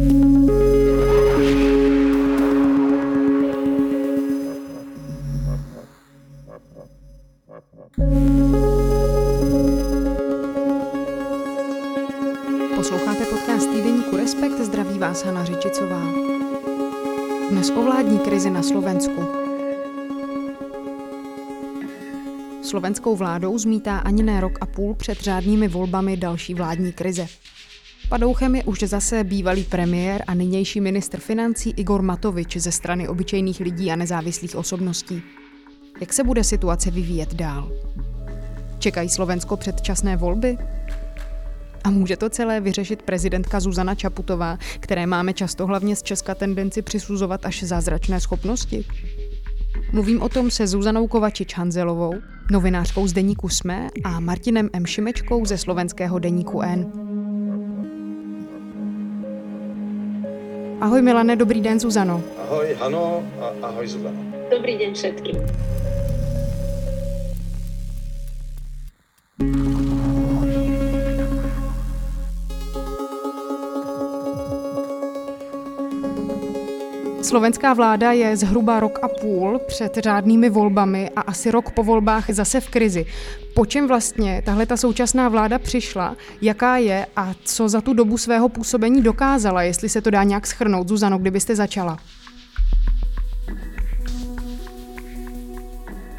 Posloucháte podcast týdeníku Respekt, zdraví vás Hana Řičicová. Dnes o vládní krizi na Slovensku. Slovenskou vládou zmítá ani ne rok a půl před řádnými volbami další vládní krize. Padouchem je už zase bývalý premiér a nynější ministr financí Igor Matovič ze strany obyčejných lidí a nezávislých osobností. Jak se bude situace vyvíjet dál? Čekají Slovensko předčasné volby? A může to celé vyřešit prezidentka Zuzana Čaputová, které máme často hlavně z Česka tendenci přisuzovat až zázračné schopnosti? Mluvím o tom se Zuzanou Kovačič-Hanzelovou, novinářkou z deníku SME a Martinem M. Šimečkou ze slovenského deníku N. Ahoj Milane, dobrý den Zuzano. Ahoj Hano a ahoj Zuzano. Dobrý den všetkým. Slovenská vláda je zhruba rok a půl před řádnými volbami a asi rok po volbách zase v krizi. Po čem vlastně tahle ta současná vláda přišla, jaká je a co za tu dobu svého působení dokázala, jestli se to dá nějak schrnout. Zuzano, kdybyste začala.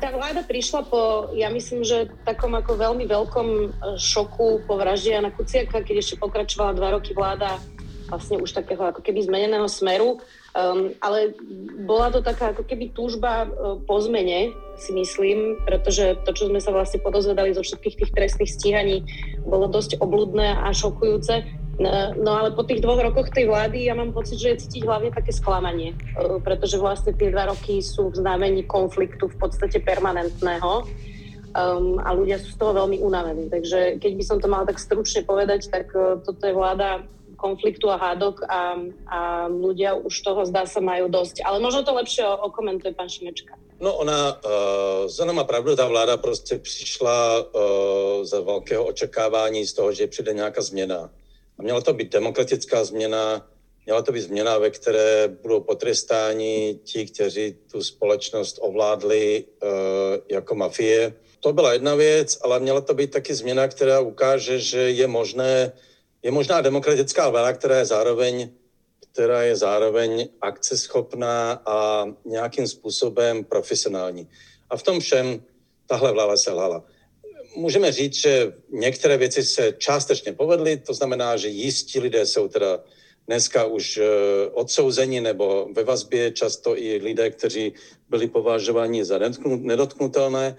Ta vláda prišla po, ja myslím, že takom ako veľmi veľkom šoku po vražde Jana Kuciaka, keď ešte pokračovala dva roky vláda vlastne už takého ako keby zmeneného smeru Um, ale bola to taká ako keby túžba uh, po zmene, si myslím, pretože to, čo sme sa vlastne podozvedali zo všetkých tých trestných stíhaní, bolo dosť obludné a šokujúce. No, no ale po tých dvoch rokoch tej vlády ja mám pocit, že je cítiť hlavne také sklamanie, uh, pretože vlastne tie dva roky sú v znamení konfliktu v podstate permanentného um, a ľudia sú z toho veľmi unavení. Takže keď by som to mala tak stručne povedať, tak uh, toto je vláda konfliktu a hádok a, a ľudia už toho zdá sa majú dosť. Ale možno to lepšie okomentuje pán Šimečka. No ona, uh, Zana má pravdu, ta vláda prostě přišla uh, za velkého očekávání z toho, že přijde nějaká změna. A měla to být demokratická změna, měla to být změna, ve které budou potrestáni ti, kteří tu společnost ovládli uh, jako mafie. To byla jedna věc, ale měla to být taky změna, která ukáže, že je možné je možná demokratická vláda, která je zároveň která je zároveň akceschopná a nějakým způsobem profesionální. A v tom všem tahle vláda selhala. Můžeme říct, že některé věci se částečně povedly, to znamená, že jistí lidé jsou teda dneska už eh, odsouzeni nebo ve vazbě, často i lidé, kteří byli považováni za nedotknutelné.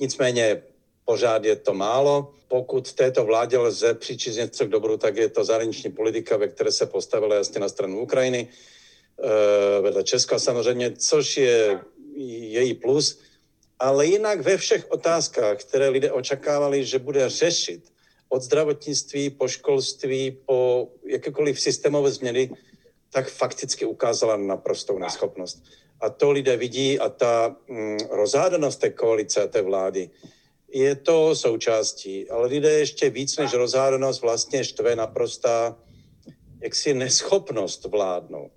Nicméně pořád je to málo. Pokud této vládě lze přičíst něco k dobru, tak je to zahraniční politika, ve které se postavila jasně na stranu Ukrajiny, eh, vedle Česka samozřejmě, což je její plus. Ale jinak ve všech otázkách, které lidé očekávali, že bude řešit, od zdravotnictví po školství, po jakékoliv systémové změny, tak fakticky ukázala naprostou neschopnost. A to lidé vidí a ta mm, rozhádanost té koalice a té vlády je to součástí, ale lidé ještě víc než rozhádanost vlastně štve naprostá jaksi neschopnost vládnout.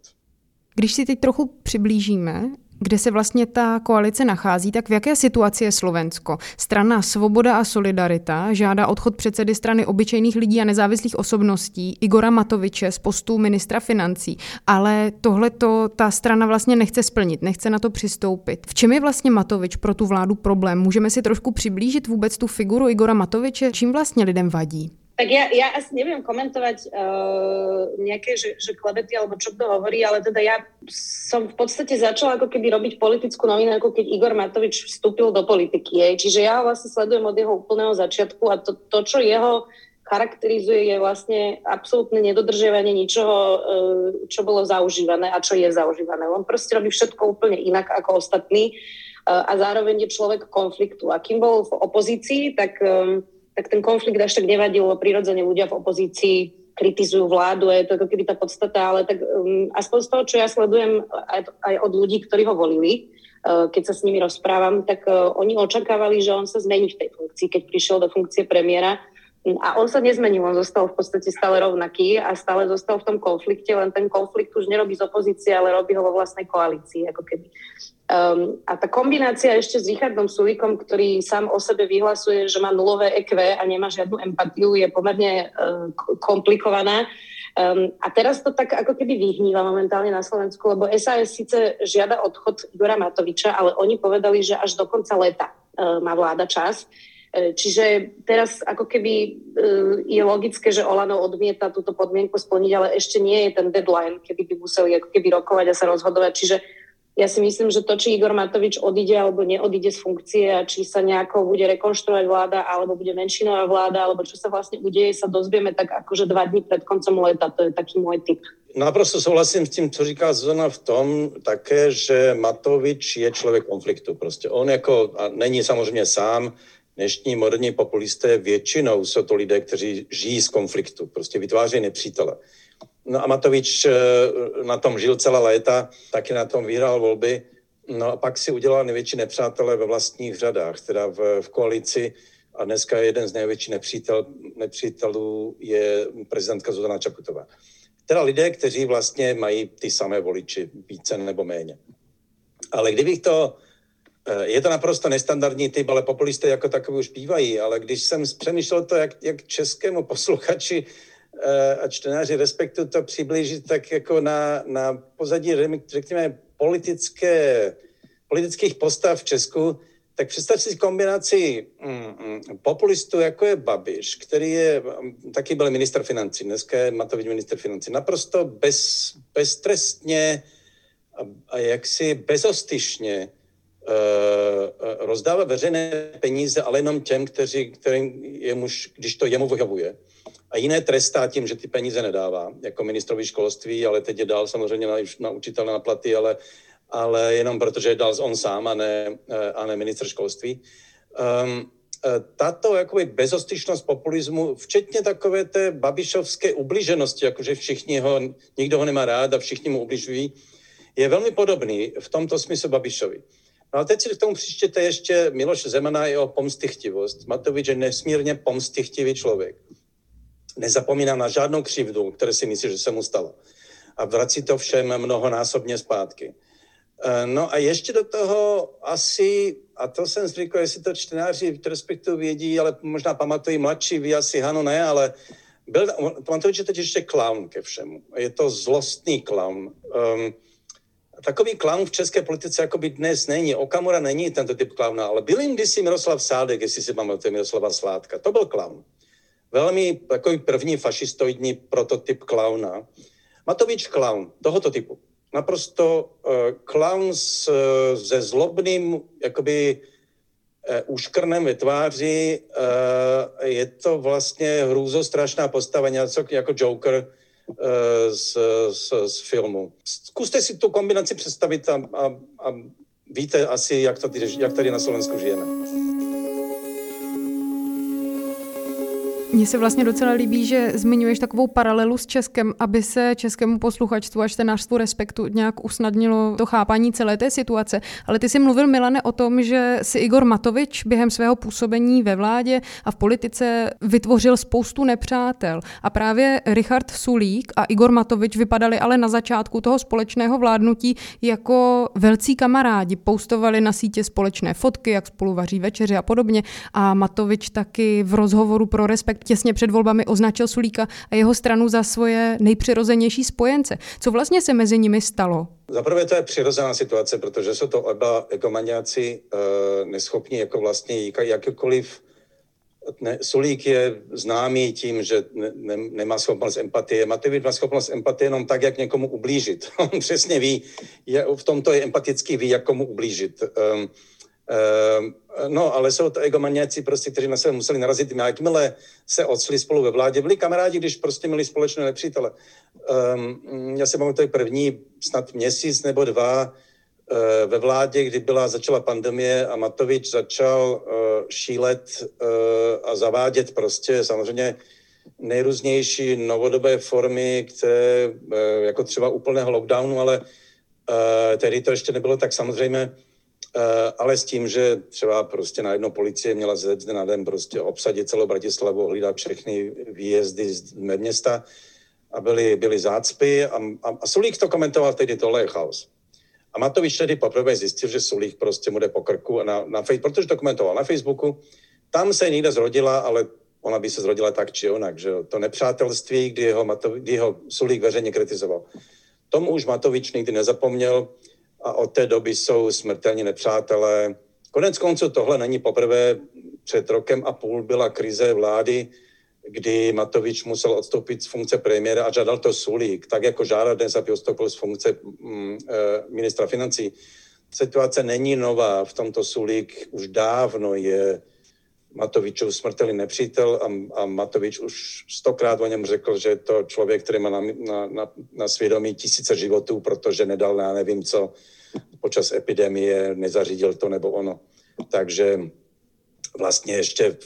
Když si teď trochu přiblížíme kde se vlastně ta koalice nachází, tak v jaké situaci je Slovensko? Strana Svoboda a Solidarita žádá odchod předsedy strany obyčejných lidí a nezávislých osobností Igora Matoviče z postu ministra financí. Ale tohle to ta strana vlastně nechce splnit, nechce na to přistoupit. V čem je vlastně Matovič pro tu vládu problém? Můžeme si trošku přiblížit vůbec tu figuru Igora Matoviče? Čím vlastně lidem vadí? Tak ja, ja asi neviem komentovať uh, nejaké, že, že klebety alebo čo kto hovorí, ale teda ja som v podstate začala ako keby robiť politickú novinárku, keď Igor Matovič vstúpil do politiky. Je. Čiže ja ho vlastne sledujem od jeho úplného začiatku a to, to čo jeho charakterizuje, je vlastne absolútne nedodržiavanie ničoho, uh, čo bolo zaužívané a čo je zaužívané. On proste robí všetko úplne inak ako ostatní uh, a zároveň je človek konfliktu. A kým bol v opozícii, tak... Um, tak ten konflikt až tak nevadil, prirodzene ľudia v opozícii kritizujú vládu, je to ako keby tá podstata, ale tak um, aspoň z toho, čo ja sledujem aj, aj od ľudí, ktorí ho volili, uh, keď sa s nimi rozprávam, tak uh, oni očakávali, že on sa zmení v tej funkcii, keď prišiel do funkcie premiéra. A on sa nezmenil, on zostal v podstate stále rovnaký a stále zostal v tom konflikte, len ten konflikt už nerobí z opozície, ale robí ho vo vlastnej koalícii, ako keby. Um, a tá kombinácia ešte s Richardom Sulíkom, ktorý sám o sebe vyhlasuje, že má nulové EQ a nemá žiadnu empatiu, je pomerne uh, komplikovaná. Um, a teraz to tak ako keby vyhníva momentálne na Slovensku, lebo SAS síce žiada odchod Igora Matoviča, ale oni povedali, že až do konca leta uh, má vláda čas. E, čiže teraz ako keby je logické, že Olano odmieta túto podmienku splniť, ale ešte nie je ten deadline, kedy by museli ako keby rokovať a sa rozhodovať. Čiže ja si myslím, že to, či Igor Matovič odíde alebo neodíde z funkcie a či sa nejako bude rekonštruovať vláda alebo bude menšinová vláda alebo čo sa vlastne udeje, sa dozvieme tak akože dva dní pred koncom leta. To je taký môj tip. Naprosto souhlasím s tím, co říká Zuzana v tom také, že Matovič je člověk konfliktu. Prostě on jako, a není samozřejmě sám, dnešní moderní populisté většinou jsou to lidé, kteří žijí z konfliktu, prostě vytvářejí nepřítele. No a Matovič eh, na tom žil celá léta, taky na tom vyhrál volby, no a pak si udělal největší nepřátelé ve vlastních řadách, teda v, v koalici a dneska jeden z největších nepřítel, nepřítelů je prezidentka Zuzana Čaputová. Teda lidé, kteří vlastně mají ty samé voliči, více nebo méně. Ale kdybych to Eh, je to naprosto nestandardní typ, ale populisté jako takový už bývají, ale když jsem přemýšlel to, jak, jak českému posluchači a čtenáři respektu to přiblížit, tak jako na, na pozadí, řekněme, politické, politických postav v Česku, tak představte si kombinaci mm, mm, populistů, jako je Babiš, který je, mm, taky byl minister financí, dneska je Matovič minister financí, naprosto bez, beztrestně a, a jaksi bezostyšně Eh, eh, rozdává veřejné peníze, ale jenom těm, kteří, kterým jemuž, když to jemu vyhovuje. A jiné trestá tím, že ty peníze nedává, jako ministrovi školství, ale teď je dál samozřejmě na, na učitele na platy, ale, ale jenom protože je dal on sám a ne, eh, a ne ministr školství. Um, tato jakoby bezostyšnost populismu, včetně takové té babišovské ubliženosti, jakože všichni ho, nikdo ho nemá rád a všichni mu ubližují, je velmi podobný v tomto smyslu Babišovi. No a teď si k tomu přičtěte ještě Miloš Zemana i o pomstychtivost. Matovič je nesmírně pomstychtivý člověk. Nezapomíná na žádnou křivdu, které si myslí, že se mu stalo. A vrací to všem mnohonásobně zpátky. E, no a ještě do toho asi, a to jsem zvyklý, jestli to čtenáři v respektu vědí, ale možná pamatují mladší, vy asi Hano ne, ale byl, Matovič je teď ještě clown ke všemu. Je to zlostný clown. Um, takový klaun v české politice jako by dnes není. Okamura není tento typ klauna, ale byl jim kdysi Miroslav Sádek, jestli si pamatuje Miroslava Sládka. To byl klaun. Velmi takový první fašistoidní prototyp klauna. Matovič klaun tohoto typu. Naprosto uh, klaun s, uh, se zlobným jakoby uh, úškrnem ve tváři. Uh, je to vlastně hrůzostrašná postava, něco jako Joker, Eh, z, z, z filmu. Zkuste si tu kombinaci představit a, a, a víte asi, jak tady, jak tady na Slovensku žijeme. Mně se vlastně docela líbí, že zmiňuješ takovou paralelu s Českem, aby se českému posluchačstvu a čtenářstvu respektu nějak usnadnilo to chápání celé té situace. Ale ty jsi mluvil, Milane, o tom, že si Igor Matovič během svého působení ve vládě a v politice vytvořil spoustu nepřátel. A právě Richard Sulík a Igor Matovič vypadali ale na začátku toho společného vládnutí jako velcí kamarádi. Poustovali na sítě společné fotky, jak spolu vaří večeři a podobně. A Matovič taky v rozhovoru pro Respekt těsně před volbami označil Sulíka a jeho stranu za svoje nejpřirozenější spojence. Co vlastně se mezi nimi stalo? Za prvé to je přirozená situace, protože jsou to oba ekomaniaci uh, neschopní jako vlastně jakýkoliv ne, Sulík je známý tím, že ne, ne, nemá schopnost empatie. Matovič má schopnost empatie jenom tak, jak někomu ublížit. On přesně ví, je, v tomto je empatický, ví, jak komu ublížit. Um, No, ale jsou to egomaniaci, prostě, kteří na sebe museli narazit. Jakmile se odšli spolu ve vládě, byli kamarádi, když prostě měli společné nepřítele. Um, já si pamatuju první snad měsíc nebo dva uh, ve vládě, kdy byla, začala pandemie a Matovič začal uh, šílet uh, a zavádět prostě samozřejmě nejrůznější novodobé formy, které, jako třeba úplného lockdownu, ale tehdy to ještě nebylo tak samozřejmě, ale s tím, že třeba prostě najednou policie měla ze dne na den prostě obsadit celou Bratislavu, hlídat všechny výjezdy z města a byly, byly zácpy a, a, a Sulík to komentoval tehdy, tohle je chaos. A Matovič tedy poprvé zjistil, že Sulík prostě mu jde po krku, na, na, protože to komentoval na Facebooku. Tam se někde zrodila, ale ona by se zrodila tak či onak, že to nepřátelství, kdy jeho, Matovi, kdy jeho Sulík veřejně kritizoval. Tomu už Matovič nikdy nezapomněl a od té doby jsou smrtelní nepřátelé. Konec konců tohle není poprvé. Před rokem a půl byla krize vlády, kdy Matovič musel odstoupit z funkce premiéra a žádal to Sulík, tak jako žádá dnes, aby odstoupil z funkce mm, eh, ministra financí. Situace není nová, v tomto Sulík už dávno je Matovičův smrtelný nepřítel a, a Matovič už stokrát o něm řekl, že je to člověk, který má na, na, na, na svědomí tisíce životů, protože nedal, já nevím co, počas epidemie, nezařídil to nebo ono. Takže vlastně ještě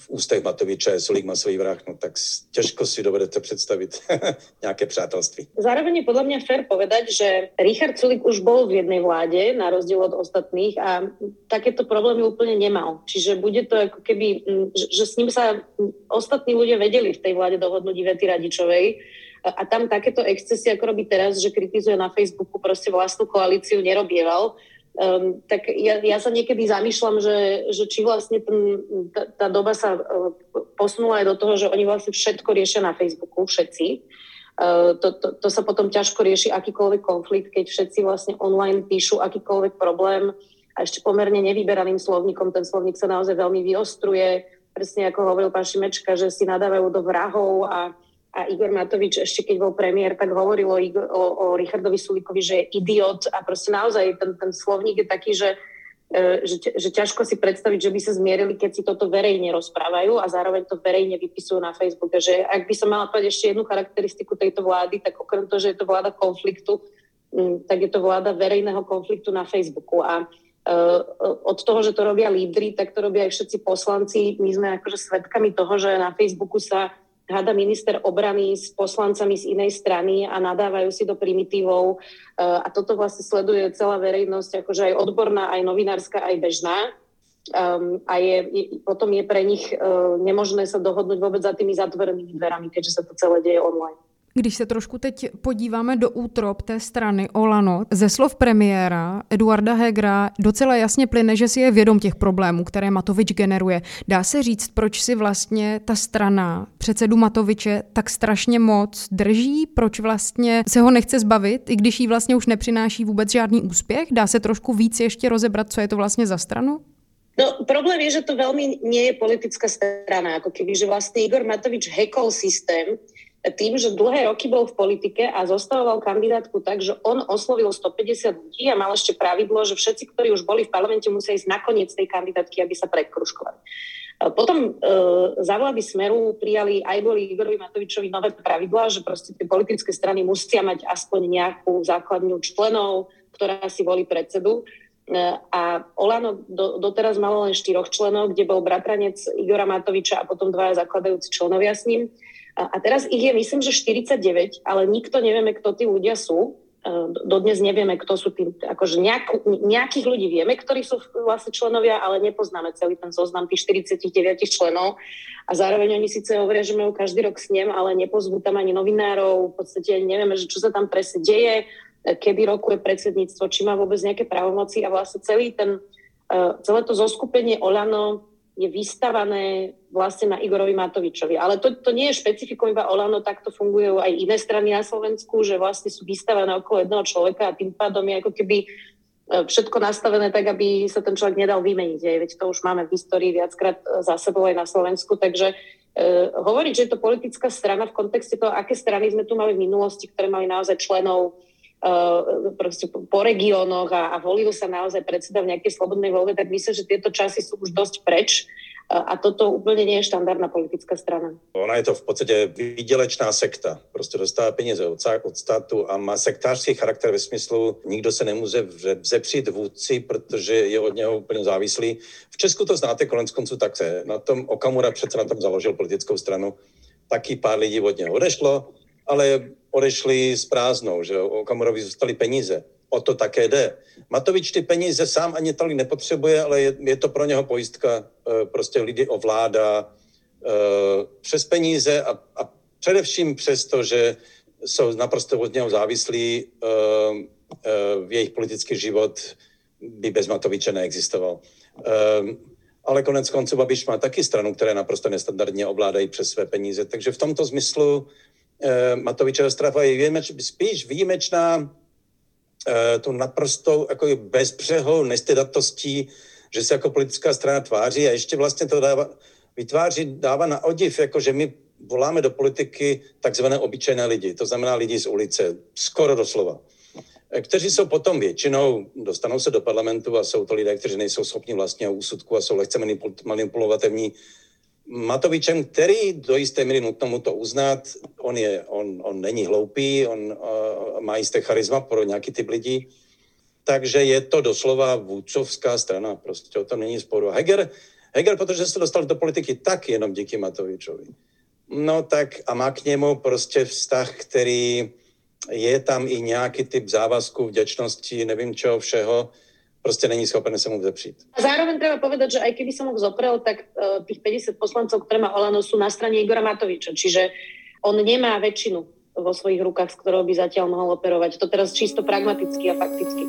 v, ústech Matoviča je Solík masový vrah, no tak těžko si dovedete představit nějaké přátelství. Zároveň je podle mě fér povedať, že Richard Sulik už bol v jednej vláde, na rozdíl od ostatných a takéto problémy úplně nemal. Čiže bude to jako keby, že, s ním sa ostatní ľudia vedeli v tej vláde dohodnúť Ivety Radičovej, a tam takéto excesy, ako robí teraz, že kritizuje na Facebooku prostě vlastnú koalíciu, nerobieval. Um, tak ja, ja sa niekedy zamýšľam, že, že či vlastne ten, tá, tá doba sa uh, posunula aj do toho, že oni vlastne všetko riešia na Facebooku, všetci. Uh, to, to, to sa potom ťažko rieši akýkoľvek konflikt, keď všetci vlastne online píšu akýkoľvek problém a ešte pomerne nevyberaným slovníkom. Ten slovník sa naozaj veľmi vyostruje. Presne ako hovoril pán Šimečka, že si nadávajú do vrahov a a Igor Matovič ešte keď bol premiér, tak hovoril o, o, o Richardovi Sulíkovi, že je idiot a proste naozaj ten, ten slovník je taký, že, e, že, že ťažko si predstaviť, že by sa zmierili, keď si toto verejne rozprávajú a zároveň to verejne vypisujú na Facebooku. Že ak by som mala povedať ešte jednu charakteristiku tejto vlády, tak okrem toho, že je to vláda konfliktu, tak je to vláda verejného konfliktu na Facebooku. A Uh, od toho, že to robia lídry, tak to robia aj všetci poslanci. My sme akože svedkami toho, že na Facebooku sa hada minister obrany s poslancami z inej strany a nadávajú si do primitívov eh, a toto vlastne sleduje celá verejnosť, akože aj odborná, aj novinárska, aj bežná. Um, a je, je, potom je pre nich uh, nemožné sa dohodnúť vôbec za tými zatvorenými dverami, keďže sa to celé deje online. Když se trošku teď podíváme do útrop té strany Olano, ze slov premiéra Eduarda Hegra docela jasně plyne, že si je vědom těch problémů, které Matovič generuje. Dá se říct, proč si vlastně ta strana předsedu Matoviče tak strašně moc drží, proč vlastně se ho nechce zbavit, i když jí vlastně už nepřináší vůbec žádný úspěch? Dá se trošku víc ještě rozebrat, co je to vlastně za stranu? No, problém je, že to veľmi nie je politická strana, ako keby, že vlastne Igor Matovič hekol systém, tým, že dlhé roky bol v politike a zostavoval kandidátku tak, že on oslovil 150 ľudí a mal ešte pravidlo, že všetci, ktorí už boli v parlamente, musia ísť nakoniec tej kandidátky, aby sa prekruškovali. Potom e, za vlády Smeru prijali aj boli Igorovi Matovičovi nové pravidlá, že proste tie politické strany musia mať aspoň nejakú základňu členov, ktorá si volí predsedu. E, a Olano do, doteraz malo len štyroch členov, kde bol bratranec Igora Matoviča a potom dvaja zakladajúci členovia s ním. A teraz ich je, myslím, že 49, ale nikto nevieme, kto tí ľudia sú. E, dodnes nevieme, kto sú tí, akože nejak, nejakých ľudí vieme, ktorí sú vlastne členovia, ale nepoznáme celý ten zoznam tých 49 členov. A zároveň oni síce hovoria, že majú každý rok snem, ale nepozvú tam ani novinárov, v podstate nevieme, že čo sa tam presne deje, kedy rokuje predsedníctvo, či má vôbec nejaké právomoci a vlastne celý ten, e, celé to zoskupenie Olano je vystavané vlastne na Igorovi Matovičovi. Ale to, to nie je špecifikom iba Olano, takto fungujú aj iné strany na Slovensku, že vlastne sú vystavané okolo jedného človeka a tým pádom je ako keby e, všetko nastavené tak, aby sa ten človek nedal vymeniť. Aj, veď to už máme v histórii viackrát e, za sebou aj na Slovensku, takže e, hovoriť, že je to politická strana v kontexte toho, aké strany sme tu mali v minulosti, ktoré mali naozaj členov uh, po regiónoch a, a volil sa naozaj predseda v nejakej slobodnej voľbe, tak myslím, že tieto časy sú už dosť preč a toto úplně nie je štandardná politická strana. Ona je to v podstatě výdělečná sekta. Prostě dostává peníze od, od státu a má sektářský charakter ve smyslu, nikdo se nemůže vzepřít vůdci, protože je od něho úplně závislý. V Česku to znáte konec konců tak se. Na tom Okamura přece na tom založil politickou stranu. Taky pár lidí od něho odešlo, ale odešli s prázdnou, že Okamurovi zůstaly peníze. o to také jde. Matovič ty peníze sám ani tolik nepotřebuje, ale je, je to pro něho pojistka, eh, prostě lidi ovládá eh, přes peníze a, a především přes to, že jsou naprosto od něho závislí, eh, v jejich politický život by bez Matoviče neexistoval. Ale konec konců Babiš má taky stranu, které naprosto nestandardně ovládají přes své peníze. Takže v tomto smyslu Matovičova strava je výjimeč, spíš výjimečná Eh, tu naprostou jako bezbřehou nestydatostí, že se jako politická strana tváří a ještě vlastně to dává, vytváří, dává na odiv, jako že my voláme do politiky takzvané obyčejné lidi, to znamená lidi z ulice, skoro doslova, eh, kteří jsou potom většinou, dostanou se do parlamentu a jsou to lidé, kteří nejsou schopni vlastního úsudku a jsou lehce manipulovativní Matovičem, který do jisté míry nutno mu to uznat, on, je, on, on není hloupý, on uh, má jisté charisma pro nějaký typ lidí, takže je to doslova vůdcovská strana, prostě o tom není sporu. Heger, Heger, protože se dostal do politiky tak jenom díky Matovičovi. No tak a má k němu prostě vztah, který je tam i nějaký typ závazku, vděčnosti, nevím čeho všeho, prostě není schopen se mu vzepřít. A zároveň treba povedať, že aj keby som ho zoprel, tak uh, tých 50 poslancov, ktoré má Olano, sú na strane Igora Matoviča, čiže on nemá väčšinu vo svojich rukách, s ktorou by zatiaľ mohol operovať. To teraz čisto pragmaticky a fakticky.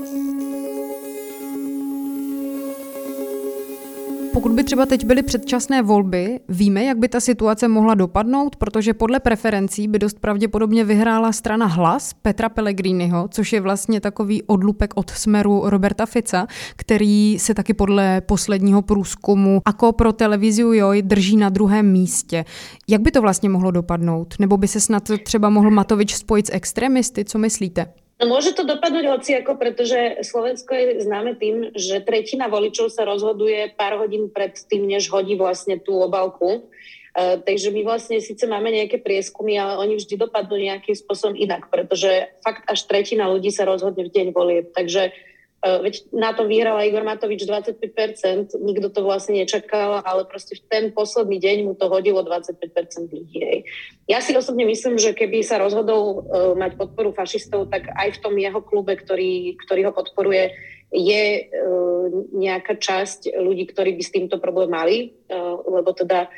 Pokud by třeba teď byly předčasné volby, víme, jak by ta situace mohla dopadnout, protože podle preferencí by dost pravděpodobně vyhrála strana Hlas Petra Pellegriniho, což je vlastně takový odlupek od smeru Roberta Fica, který se taky podle posledního průzkumu ako pro televizi Joj drží na druhém místě. Jak by to vlastně mohlo dopadnout? Nebo by se snad třeba mohl Matovič spojit s extremisty? Co myslíte? No môže to dopadnúť hociako, pretože Slovensko je známe tým, že tretina voličov sa rozhoduje pár hodín pred tým, než hodí vlastne tú obalku. Uh, takže my vlastne síce máme nejaké prieskumy, ale oni vždy dopadnú nejakým spôsobom inak, pretože fakt až tretina ľudí sa rozhodne v deň volieb. Takže uh, veď na tom vyhrala Igor Matovič 25%, nikto to vlastne nečakal, ale proste v ten posledný deň mu to hodilo 25% ľudí. Ja si osobne myslím, že keby sa rozhodol uh, mať podporu fašistov, tak aj v tom jeho klube, ktorý, ktorý ho podporuje, je uh, nejaká časť ľudí, ktorí by s týmto problém mali, uh, lebo teda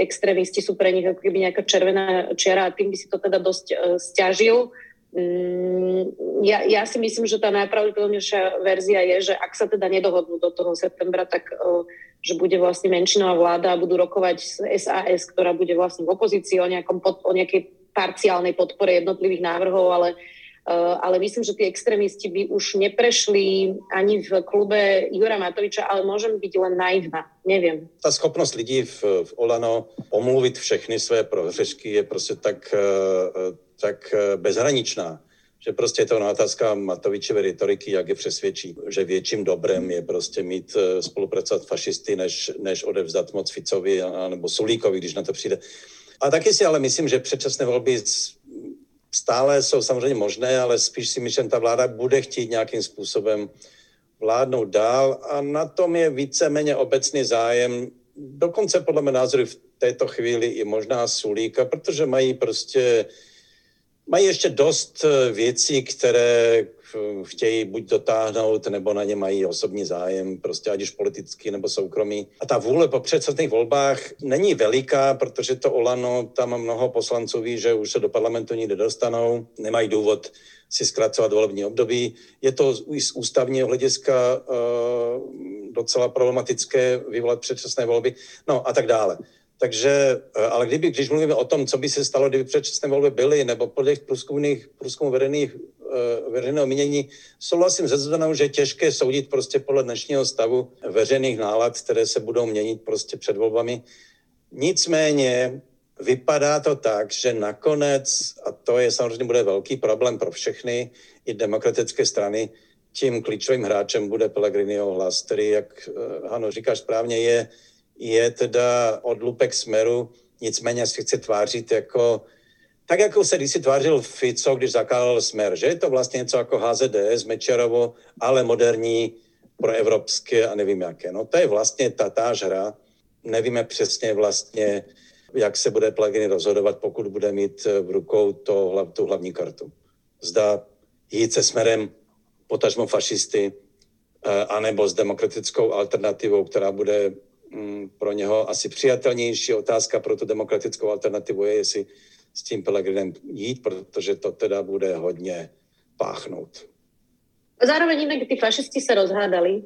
extrémisti sú pre nich ako keby nejaká červená čiara a tým by si to teda dosť stiažil. Mm, ja, ja si myslím, že tá najpravdepodobnejšia verzia je, že ak sa teda nedohodnú do toho septembra, tak že bude vlastne menšinová vláda a budú rokovať s SAS, ktorá bude vlastne v opozícii o, nejakom pod, o nejakej parciálnej podpore jednotlivých návrhov, ale ale myslím, že tí extrémisti by už neprešli ani v klube Jura Matoviča, ale môžem byť len naivná. Neviem. Ta schopnost lidí v, v Olano omluvit všechny své prohřešky je prostě tak tak eh, bezhraničná, že prostě je to otázka Matovičové retoriky, jak je přesvědčí, že větším dobrem je prostě mít eh, spolupracovat fašisty, než, než odevzdat moc Ficovi nebo Sulíkovi, když na to přijde. A taky si ale myslím, že předčasné volby stále jsou samozřejmě možné, ale spíš si myslím, že ta vláda bude chtít nějakým způsobem vládnout dál a na tom je víceméně obecný zájem, dokonce podle mě názoru v této chvíli i možná Sulíka, protože mají prostě mají ještě dost eh, věcí, které eh, chtějí buď dotáhnout, nebo na ně mají osobní zájem, prostě ať už politický nebo soukromý. A ta vůle po předsedných volbách není veliká, protože to Olano, tam mnoho poslanců ví, že už se do parlamentu nikdy dostanou, nemají důvod si zkracovat volební období. Je to z ústavního hlediska uh, docela problematické vyvolat předčasné volby, no a tak dále. Takže, eh, ale kdyby, když mluvíme o tom, co by se stalo, kdyby předčasné volby byly, nebo podle průzkumných, průzkumů veřejných, uh, veřejného mínění, souhlasím se Zuzanou, že je těžké soudit prostě podle dnešního stavu veřejných nálad, které se budou měnit prostě před volbami. Nicméně vypadá to tak, že nakonec, a to je samozřejmě bude velký problém pro všechny, i demokratické strany, tím klíčovým hráčem bude Pellegriniho hlas, který, jak eh, Hano říkáš správně, je je teda odlupek smeru, nicméně si chce tvářit jako tak, jako se když si tvářil Fico, když zakládal smer, že je to vlastně něco jako HZDS, Mečerovo, ale moderní pro evropské a nevím jaké. No to je vlastně ta táž hra. Nevíme přesně vlastně, jak se bude plugin rozhodovat, pokud bude mít v rukou to, tu hlavní kartu. Zda jít se smerem potažmo fašisty, anebo s demokratickou alternativou, která bude pro něho asi přijatelnější. Otázka pro tu demokratickou alternativu je, jestli s tím Pelegrinem jít, protože to teda bude hodně páchnout. Zároveň inak tí fašisti sa rozhádali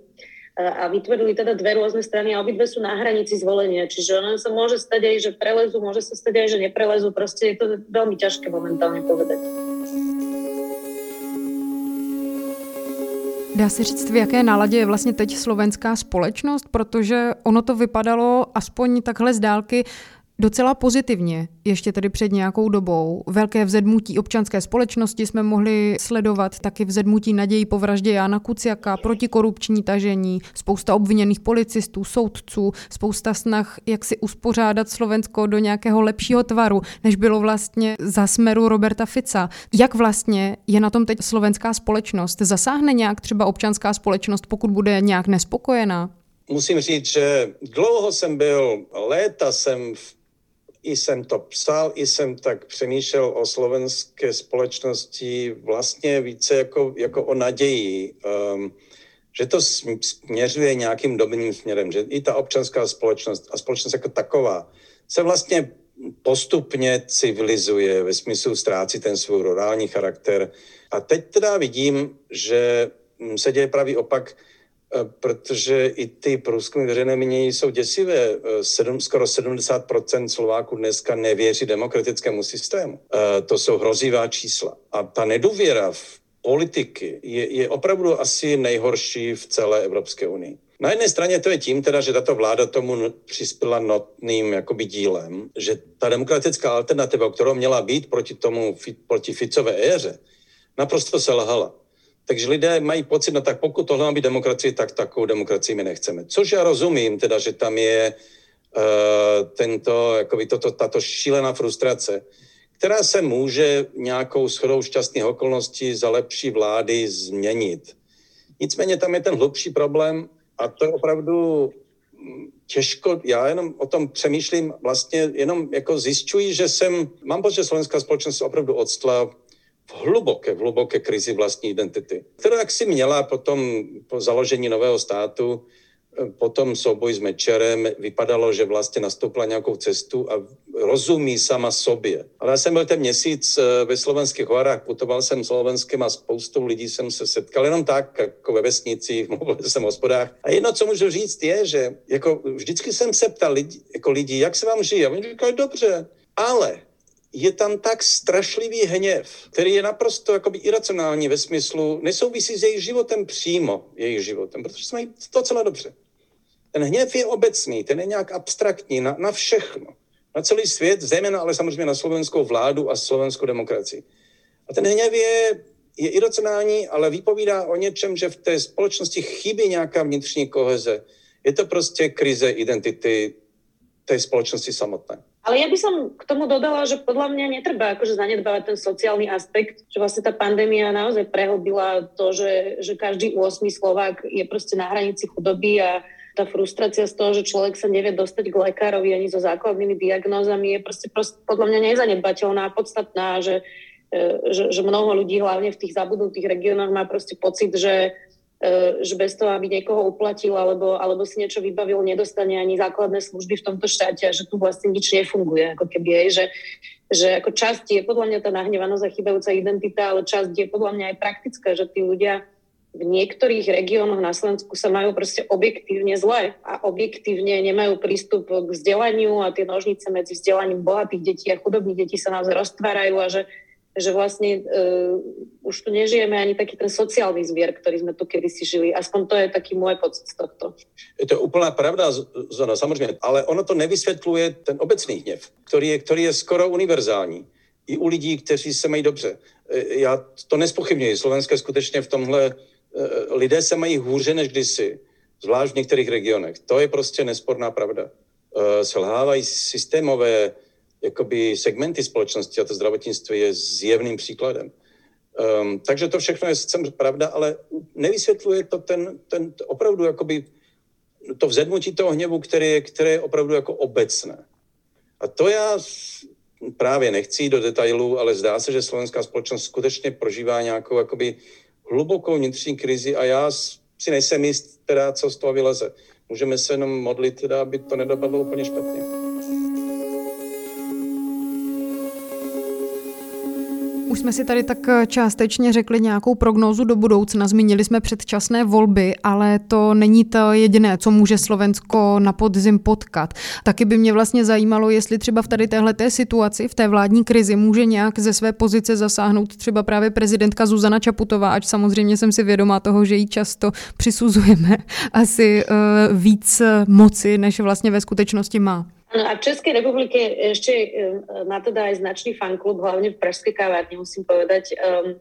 a vytvorili teda dve rôzne strany a obidve sú na hranici zvolenia. Čiže ono sa môže stať aj, že prelezu, môže sa stať aj, že neprelezu. Proste je to veľmi ťažké momentálne povedať. Dá se říct, v jaké náladě je vlastně teď slovenská společnost, protože ono to vypadalo aspoň takhle z dálky docela pozitivně, ještě tedy před nějakou dobou. Velké vzedmutí občanské společnosti jsme mohli sledovat, taky vzedmutí nadějí po vraždě Jana Kuciaka, protikorupční tažení, spousta obviněných policistů, soudců, spousta snah, jak si uspořádat Slovensko do nějakého lepšího tvaru, než bylo vlastně za smeru Roberta Fica. Jak vlastně je na tom teď slovenská společnost? Zasáhne nějak třeba občanská společnost, pokud bude nějak nespokojená? Musím říct, že dlouho jsem byl, léta jsem v i jsem to psal, i jsem tak přemýšlel o slovenské společnosti vlastně více jako, jako o naději, um, že to směřuje nějakým dobrým směrem, že i ta občanská společnost a společnost jako taková se vlastně postupně civilizuje, ve smyslu ztrácí ten svůj rurální charakter. A teď teda vidím, že se děje pravý opak, protože i ty průzkumy veřejné mínění jsou děsivé. Eh, sedm, skoro 70% Slováků dneska nevěří demokratickému systému. Eh, to jsou hrozivá čísla. A ta nedůvěra v politiky je, je opravdu asi nejhorší v celé Evropské unii. Na jedné straně to je tím, teda, že tato vláda tomu přispěla notným jakoby dílem, že ta demokratická alternativa, kterou měla být proti tomu, proti Ficové éře, naprosto selhala. Takže lidé mají pocit, no tak pokud tohle má být demokracie, tak takovou demokracii my nechceme. Což já rozumím, teda, že tam je uh, tento, jakoby toto, tato šílená frustrace, která se může nějakou shodou šťastných okolností za lepší vlády změnit. Nicméně tam je ten hlubší problém a to je opravdu těžko, já jenom o tom přemýšlím, vlastně jenom jako zjišťuji, že jsem, mám pocit, že slovenská společnost opravdu odstla v hluboké, v hluboké krizi vlastní identity, kterou jak si měla potom po založení nového státu, eh, potom souboj s Mečerem, vypadalo, že vlastně nastoupila nějakou cestu a rozumí sama sobě. Ale já jsem byl ten měsíc eh, ve slovenských horách, putoval jsem slovenskem a spoustu lidí jsem se setkal jenom tak, jako ve vesnicích, mluvil jsem o hospodách. A jedno, co můžu říct, je, že jako vždycky jsem se ptal lidi, jako lidi, jak se vám žije? A oni říkají, dobře, ale je tam tak strašlivý hněv, který je naprosto jakoby iracionální ve smyslu, nesouvisí s jejich životem přímo, jejich životem, protože jsme to celé dobře. Ten hněv je obecný, ten je nějak abstraktní na, na všechno. Na celý svět, zejména ale samozřejmě na slovenskou vládu a slovenskou demokracii. A ten hněv je, je iracionální, ale vypovídá o něčem, že v té společnosti chybí nějaká vnitřní koheze. Je to prostě krize identity té společnosti samotné. Ale ja by som k tomu dodala, že podľa mňa netreba akože zanedbávať ten sociálny aspekt, že vlastne tá pandémia naozaj prehlbila to, že, že každý 8 Slovák je proste na hranici chudoby a tá frustrácia z toho, že človek sa nevie dostať k lekárovi ani so základnými diagnózami je proste, proste podľa mňa nezanedbateľná a podstatná, že, e, že, že mnoho ľudí hlavne v tých zabudnutých regiónoch má proste pocit, že že bez toho, aby niekoho uplatil alebo, alebo si niečo vybavil, nedostane ani základné služby v tomto štáte a že tu vlastne nič nefunguje, ako keby je, že, že ako časť je podľa mňa tá nahnevanosť a chybajúca identita, ale časť je podľa mňa aj praktická, že tí ľudia v niektorých regiónoch na Slovensku sa majú proste objektívne zle a objektívne nemajú prístup k vzdelaniu a tie nožnice medzi vzdelaním bohatých detí a chudobných detí sa naozaj roztvárajú a že že vlastne uh, už tu nežijeme ani taký ten sociálny zvier, ktorý sme tu kedysi žili. Aspoň to je taký môj pocit z tohto. Je to úplná pravda, Zona, samozřejmě, ale ono to nevysvětluje ten obecný hněv, který je, který je skoro univerzální. I u lidí, kteří se mají dobře. E, já to nespochybňuji. Slovenské skutečně v tomhle e, lidé se mají hůře než kdysi, zvlášť v některých regionech. To je prostě nesporná pravda. E, selhávají systémové jakoby segmenty společnosti a to zdravotnictví je zjevným příkladem. Um, takže to všechno je sice pravda, ale nevysvětluje to ten, ten opravdu jakoby to vzedmutí toho hněvu, který je, které je opravdu jako obecné. A to já právě nechci do detailů, ale zdá se, že slovenská společnost skutečně prožívá nějakou jakoby hlubokou vnitřní krizi a já si nejsem jist, teda, co z toho vyleze. Můžeme se jenom modlit, teda, aby to nedopadlo úplně špatně. Už jsme si tady tak eh, částečně řekli nějakou prognózu do budoucna. Zmínili jsme předčasné volby, ale to není to jediné, co může Slovensko na podzim potkat. Taky by mě vlastně zajímalo, jestli třeba v tady téhle situaci, v té vládní krizi, může nějak ze své pozice zasáhnout třeba právě prezidentka Zuzana Čaputová, ať samozřejmě jsem si vědomá toho, že jí často přisuzujeme asi uh, víc moci, než vlastně ve skutečnosti má. No a v Českej republike ešte e, má teda aj značný fanklub, hlavne v Pražskej kavárni, musím povedať. Um,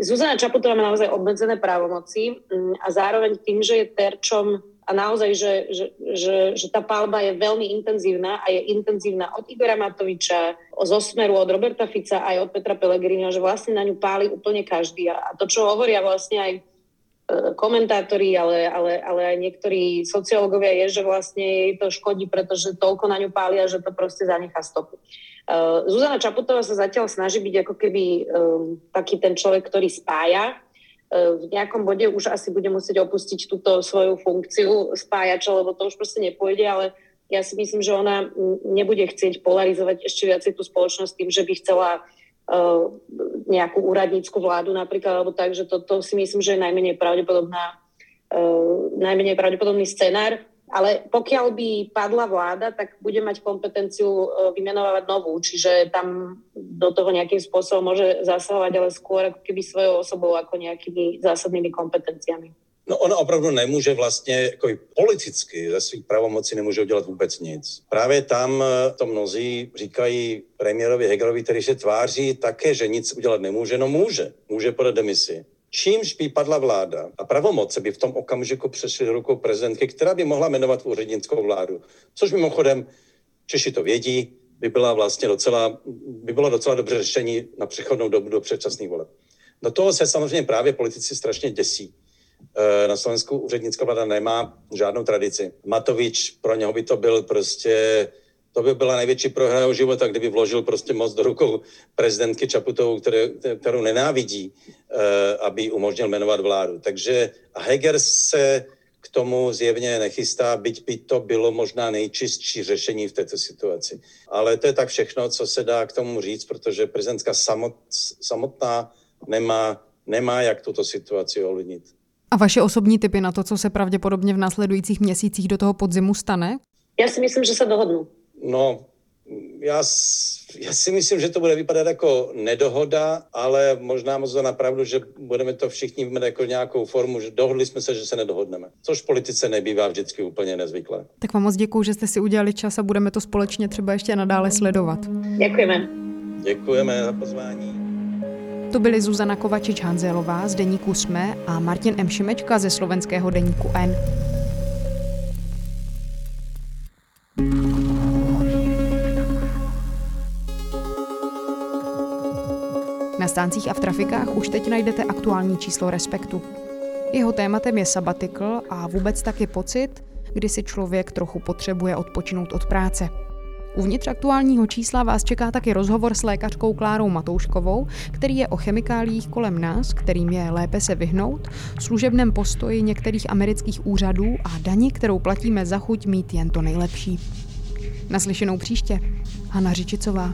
Zuzana Čaputová má naozaj obmedzené právomoci um, a zároveň tým, že je terčom a naozaj, že, že, že, že tá palba je veľmi intenzívna a je intenzívna od Igora Matoviča, zo Smeru, od Roberta Fica aj od Petra Pellegrina, že vlastne na ňu páli úplne každý. A to, čo hovoria vlastne aj komentátori, ale, ale, ale aj niektorí sociológovia je, že vlastne jej to škodí, pretože toľko na ňu pália, že to proste zanechá stopu. Uh, Zuzana Čaputová sa zatiaľ snaží byť ako keby um, taký ten človek, ktorý spája. V nejakom bode už asi bude musieť opustiť túto svoju funkciu spájača, lebo to už proste nepôjde, ale ja si myslím, že ona nebude chcieť polarizovať ešte viacej tú spoločnosť tým, že by chcela uh, Eh, nejakú úradnícku vládu napríklad, alebo tak, že to, to si myslím, že je najmenej pravdepodobná, najmenej pravdepodobný scenár. Ale pokiaľ by padla vláda, tak bude mať kompetenciu uh, vymenovať novú, čiže tam do toho nejakým spôsobom môže zasahovať, ale skôr ako keby svojou osobou ako nejakými zásadnými kompetenciami. No ona opravdu nemůže vlastně, jako i politicky ze svých pravomocí nemůže udělat vůbec nic. Právě tam eh, to mnozí říkají premiérovi Hegerovi, který se tváří také, že nic udělat nemůže. No může, může podat demisi. Čímž by padla vláda a pravomoce by v tom okamžiku přešly do rukou prezidentky, která by mohla jmenovat úřednickou vládu. Což mimochodem, Češi to vědí, by byla vlastně docela, by bylo docela dobře řešení na přechodnou dobu do předčasných voleb. Do toho se samozřejmě právě politici strašně děsí na Slovensku úřednická vláda nemá žádnou tradici. Matovič, pro něho by to byl prostě to by byla největší prohra jeho života, kdyby vložil prostě moc do rukou prezidentky Čaputovou, které, kterou nenávidí, eh, aby umožnil jmenovat vládu. Takže Heger se k tomu zjevně nechystá, byť by to bylo možná nejčistší řešení v této situaci. Ale to je tak všechno, co se dá k tomu říct, protože prezidentka samot, samotná nemá, nemá jak tuto situaci ovlivnit. A vaše osobní typy na to, co se pravděpodobně v následujících měsících do toho podzimu stane? Já si myslím, že se dohodnu. No, já, já si myslím, že to bude vypadat jako nedohoda, ale možná moc na pravdu, že budeme to všichni mít jako nějakou formu, že dohodli jsme se, že se nedohodneme. Což v politice nebývá vždycky úplně nezvyklé. Tak vám moc děkuji, že jste si udělali čas a budeme to společně třeba ještě nadále sledovat. Děkujeme. Děkujeme za pozvání. To byly Zuzana Kovačič-Hanzelová z deníku SME a Martin M. Šimečka ze slovenského deníku N. Na stáncích a v trafikách už teď najdete aktuální číslo Respektu. Jeho tématem je sabatikl a vůbec taky pocit, kdy si člověk trochu potřebuje odpočinout od práce. Uvnitř aktuálního čísla vás čeká taky rozhovor s lékařkou Klárou Matouškovou, který je o chemikáliích kolem nás, kterým je lépe se vyhnout, služebném postoji některých amerických úřadů a dani, kterou platíme za chuť mít jen to nejlepší. Naslyšenou příště. Hanna Řičicová.